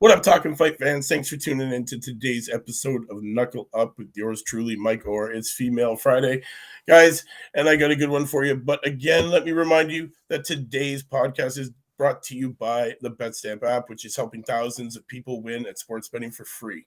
What up, Talkin' Fight fans? Thanks for tuning in to today's episode of Knuckle Up with yours truly, Mike Orr. It's Female Friday, guys, and I got a good one for you. But again, let me remind you that today's podcast is brought to you by the BetStamp app, which is helping thousands of people win at sports betting for free.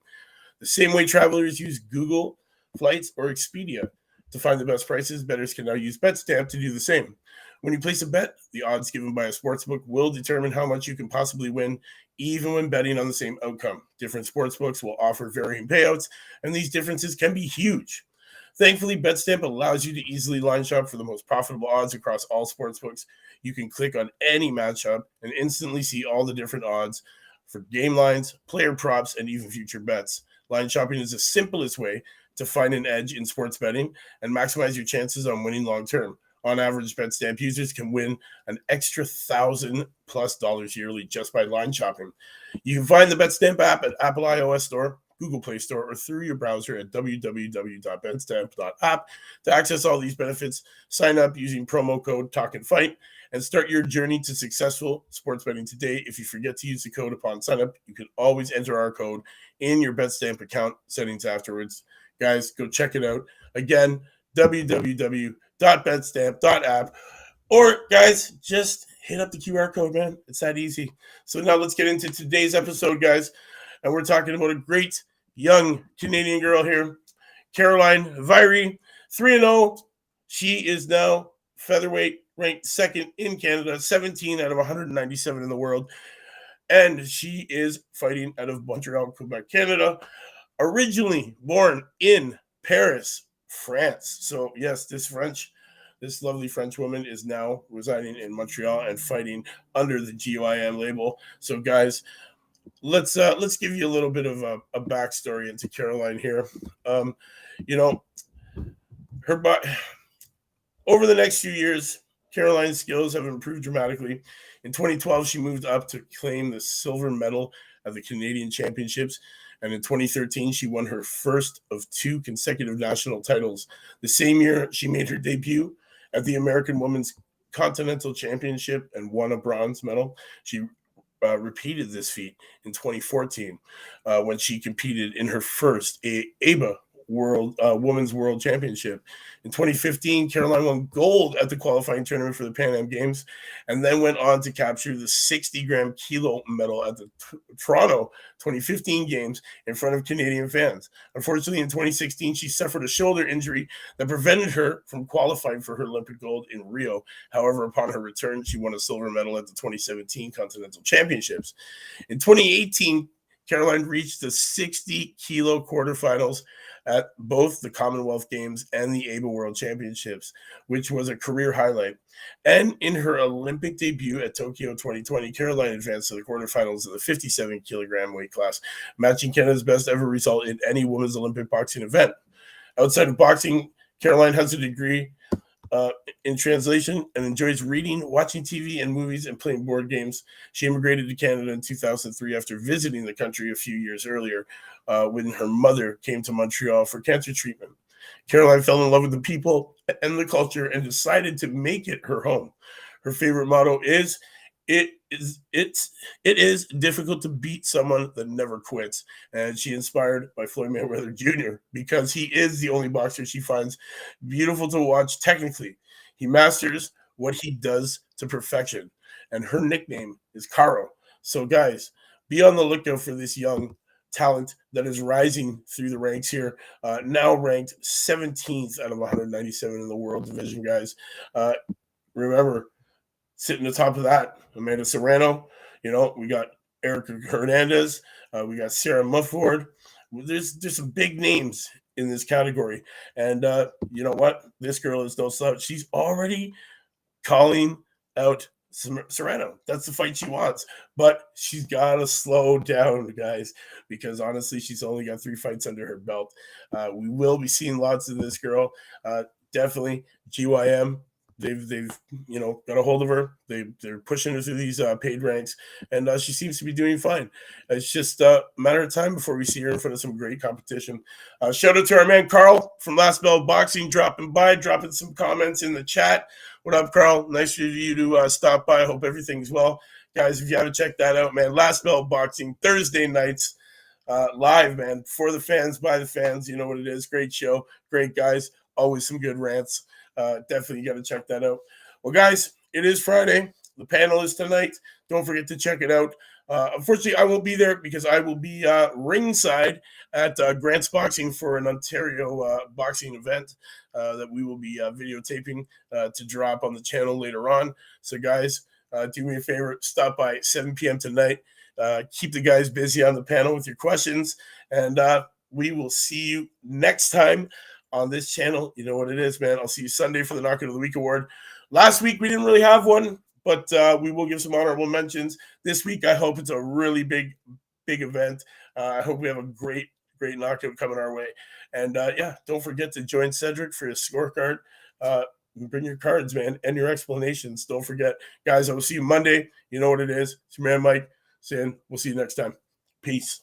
The same way travelers use Google Flights or Expedia to find the best prices, bettors can now use BetStamp to do the same. When you place a bet, the odds given by a sportsbook will determine how much you can possibly win, even when betting on the same outcome. Different sportsbooks will offer varying payouts, and these differences can be huge. Thankfully, BetStamp allows you to easily line shop for the most profitable odds across all sportsbooks. You can click on any matchup and instantly see all the different odds for game lines, player props, and even future bets. Line shopping is the simplest way to find an edge in sports betting and maximize your chances on winning long term. On average, BetStamp users can win an extra thousand plus dollars yearly just by line shopping. You can find the BetStamp app at Apple iOS Store, Google Play Store, or through your browser at www.betstamp.app to access all these benefits. Sign up using promo code Talk and Fight and start your journey to successful sports betting today. If you forget to use the code upon sign up, you can always enter our code in your BetStamp account settings afterwards. Guys, go check it out. Again, www www.betstamp.app. Or, guys, just hit up the QR code, man. It's that easy. So now let's get into today's episode, guys. And we're talking about a great young Canadian girl here, Caroline Veyre, 3 0. She is now featherweight ranked second in Canada, 17 out of 197 in the world. And she is fighting out of Montreal, Quebec, Canada. Originally born in Paris, France. So yes, this French, this lovely French woman is now residing in Montreal and fighting under the GYM label. So guys, let's uh let's give you a little bit of a, a backstory into Caroline here. Um, you know, her but over the next few years, Caroline's skills have improved dramatically. In 2012, she moved up to claim the silver medal at the Canadian Championships and in 2013, she won her first of two consecutive national titles. The same year, she made her debut at the American Women's Continental Championship and won a bronze medal. She uh, repeated this feat in 2014 uh, when she competed in her first a- ABA World uh, Women's World Championship. In 2015, Caroline won gold at the qualifying tournament for the Pan Am Games, and then went on to capture the 60 gram kilo medal at the t- Toronto 2015 Games in front of Canadian fans. Unfortunately, in 2016, she suffered a shoulder injury that prevented her from qualifying for her Olympic gold in Rio. However, upon her return, she won a silver medal at the 2017 Continental Championships. In 2018, Caroline reached the 60 kilo quarterfinals at both the Commonwealth Games and the ABA World Championships, which was a career highlight. And in her Olympic debut at Tokyo 2020, Caroline advanced to the quarterfinals of the 57 kilogram weight class, matching Canada's best ever result in any women's Olympic boxing event. Outside of boxing, Caroline has a degree uh, in translation and enjoys reading, watching TV and movies, and playing board games. She immigrated to Canada in 2003 after visiting the country a few years earlier uh, when her mother came to Montreal for cancer treatment. Caroline fell in love with the people and the culture and decided to make it her home. Her favorite motto is it is it's it is difficult to beat someone that never quits. And she inspired by floyd mayweather jr because he is the only boxer she finds beautiful to watch. Technically he masters what he does to perfection and her nickname is caro. So guys be on the lookout for this young talent that is rising through the ranks here uh, now ranked 17th out of 197 in the world division guys. Uh, remember sitting atop of that, Amanda Serrano. You know, we got Erica Hernandez. Uh, we got Sarah Mahfoud. There's there's some big names in this category, and uh, you know what? This girl is no slouch. She's already calling out Serrano. That's the fight she wants, but she's got to slow down, guys, because honestly, she's only got three fights under her belt. Uh, we will be seeing lots of this girl. Uh, definitely GYM they've they've you know got a hold of her. They they're pushing her through these uh, paid ranks, and uh, she seems to be doing fine. It's just uh, a matter of time before we see her in front of some great competition. Uh, shout out to our man Carl from Last Bell Boxing dropping by, dropping some comments in the chat. What up, Carl? Nice of you to uh, stop by. I Hope everything's well. guys, if you haven't checked that out, man, Last Bell Boxing Thursday nights uh, live, man, for the fans, by the fans. You know what it is. Great show, great guys, always some good rants. Uh, definitely got to check that out. Well, guys, it is Friday. The panel is tonight. Don't forget to check it out. Uh, unfortunately, I won't be there because I will be uh, ringside at uh, Grant's Boxing for an Ontario uh, boxing event uh, that we will be uh, videotaping to drop on the channel later on. So, guys, do me a favor, stop by 7 p.m. tonight. keep the guys busy on the panel with your questions, and we will see you next time on this channel. You know what it is, man. I'll see you Sunday for the Knockout of the Week award. Last week we didn't really have one but uh, we will give some honorable mentions this week. I hope it's a really big, big event. Uh, I hope we have a great, great knockout coming our way. And uh, yeah, don't forget to join Cedric for his scorecard. Uh, bring your cards, man, and your explanations. Don't forget, guys. I will see you Monday. You know what it is. It's your man Mike saying we'll see you next time. Peace.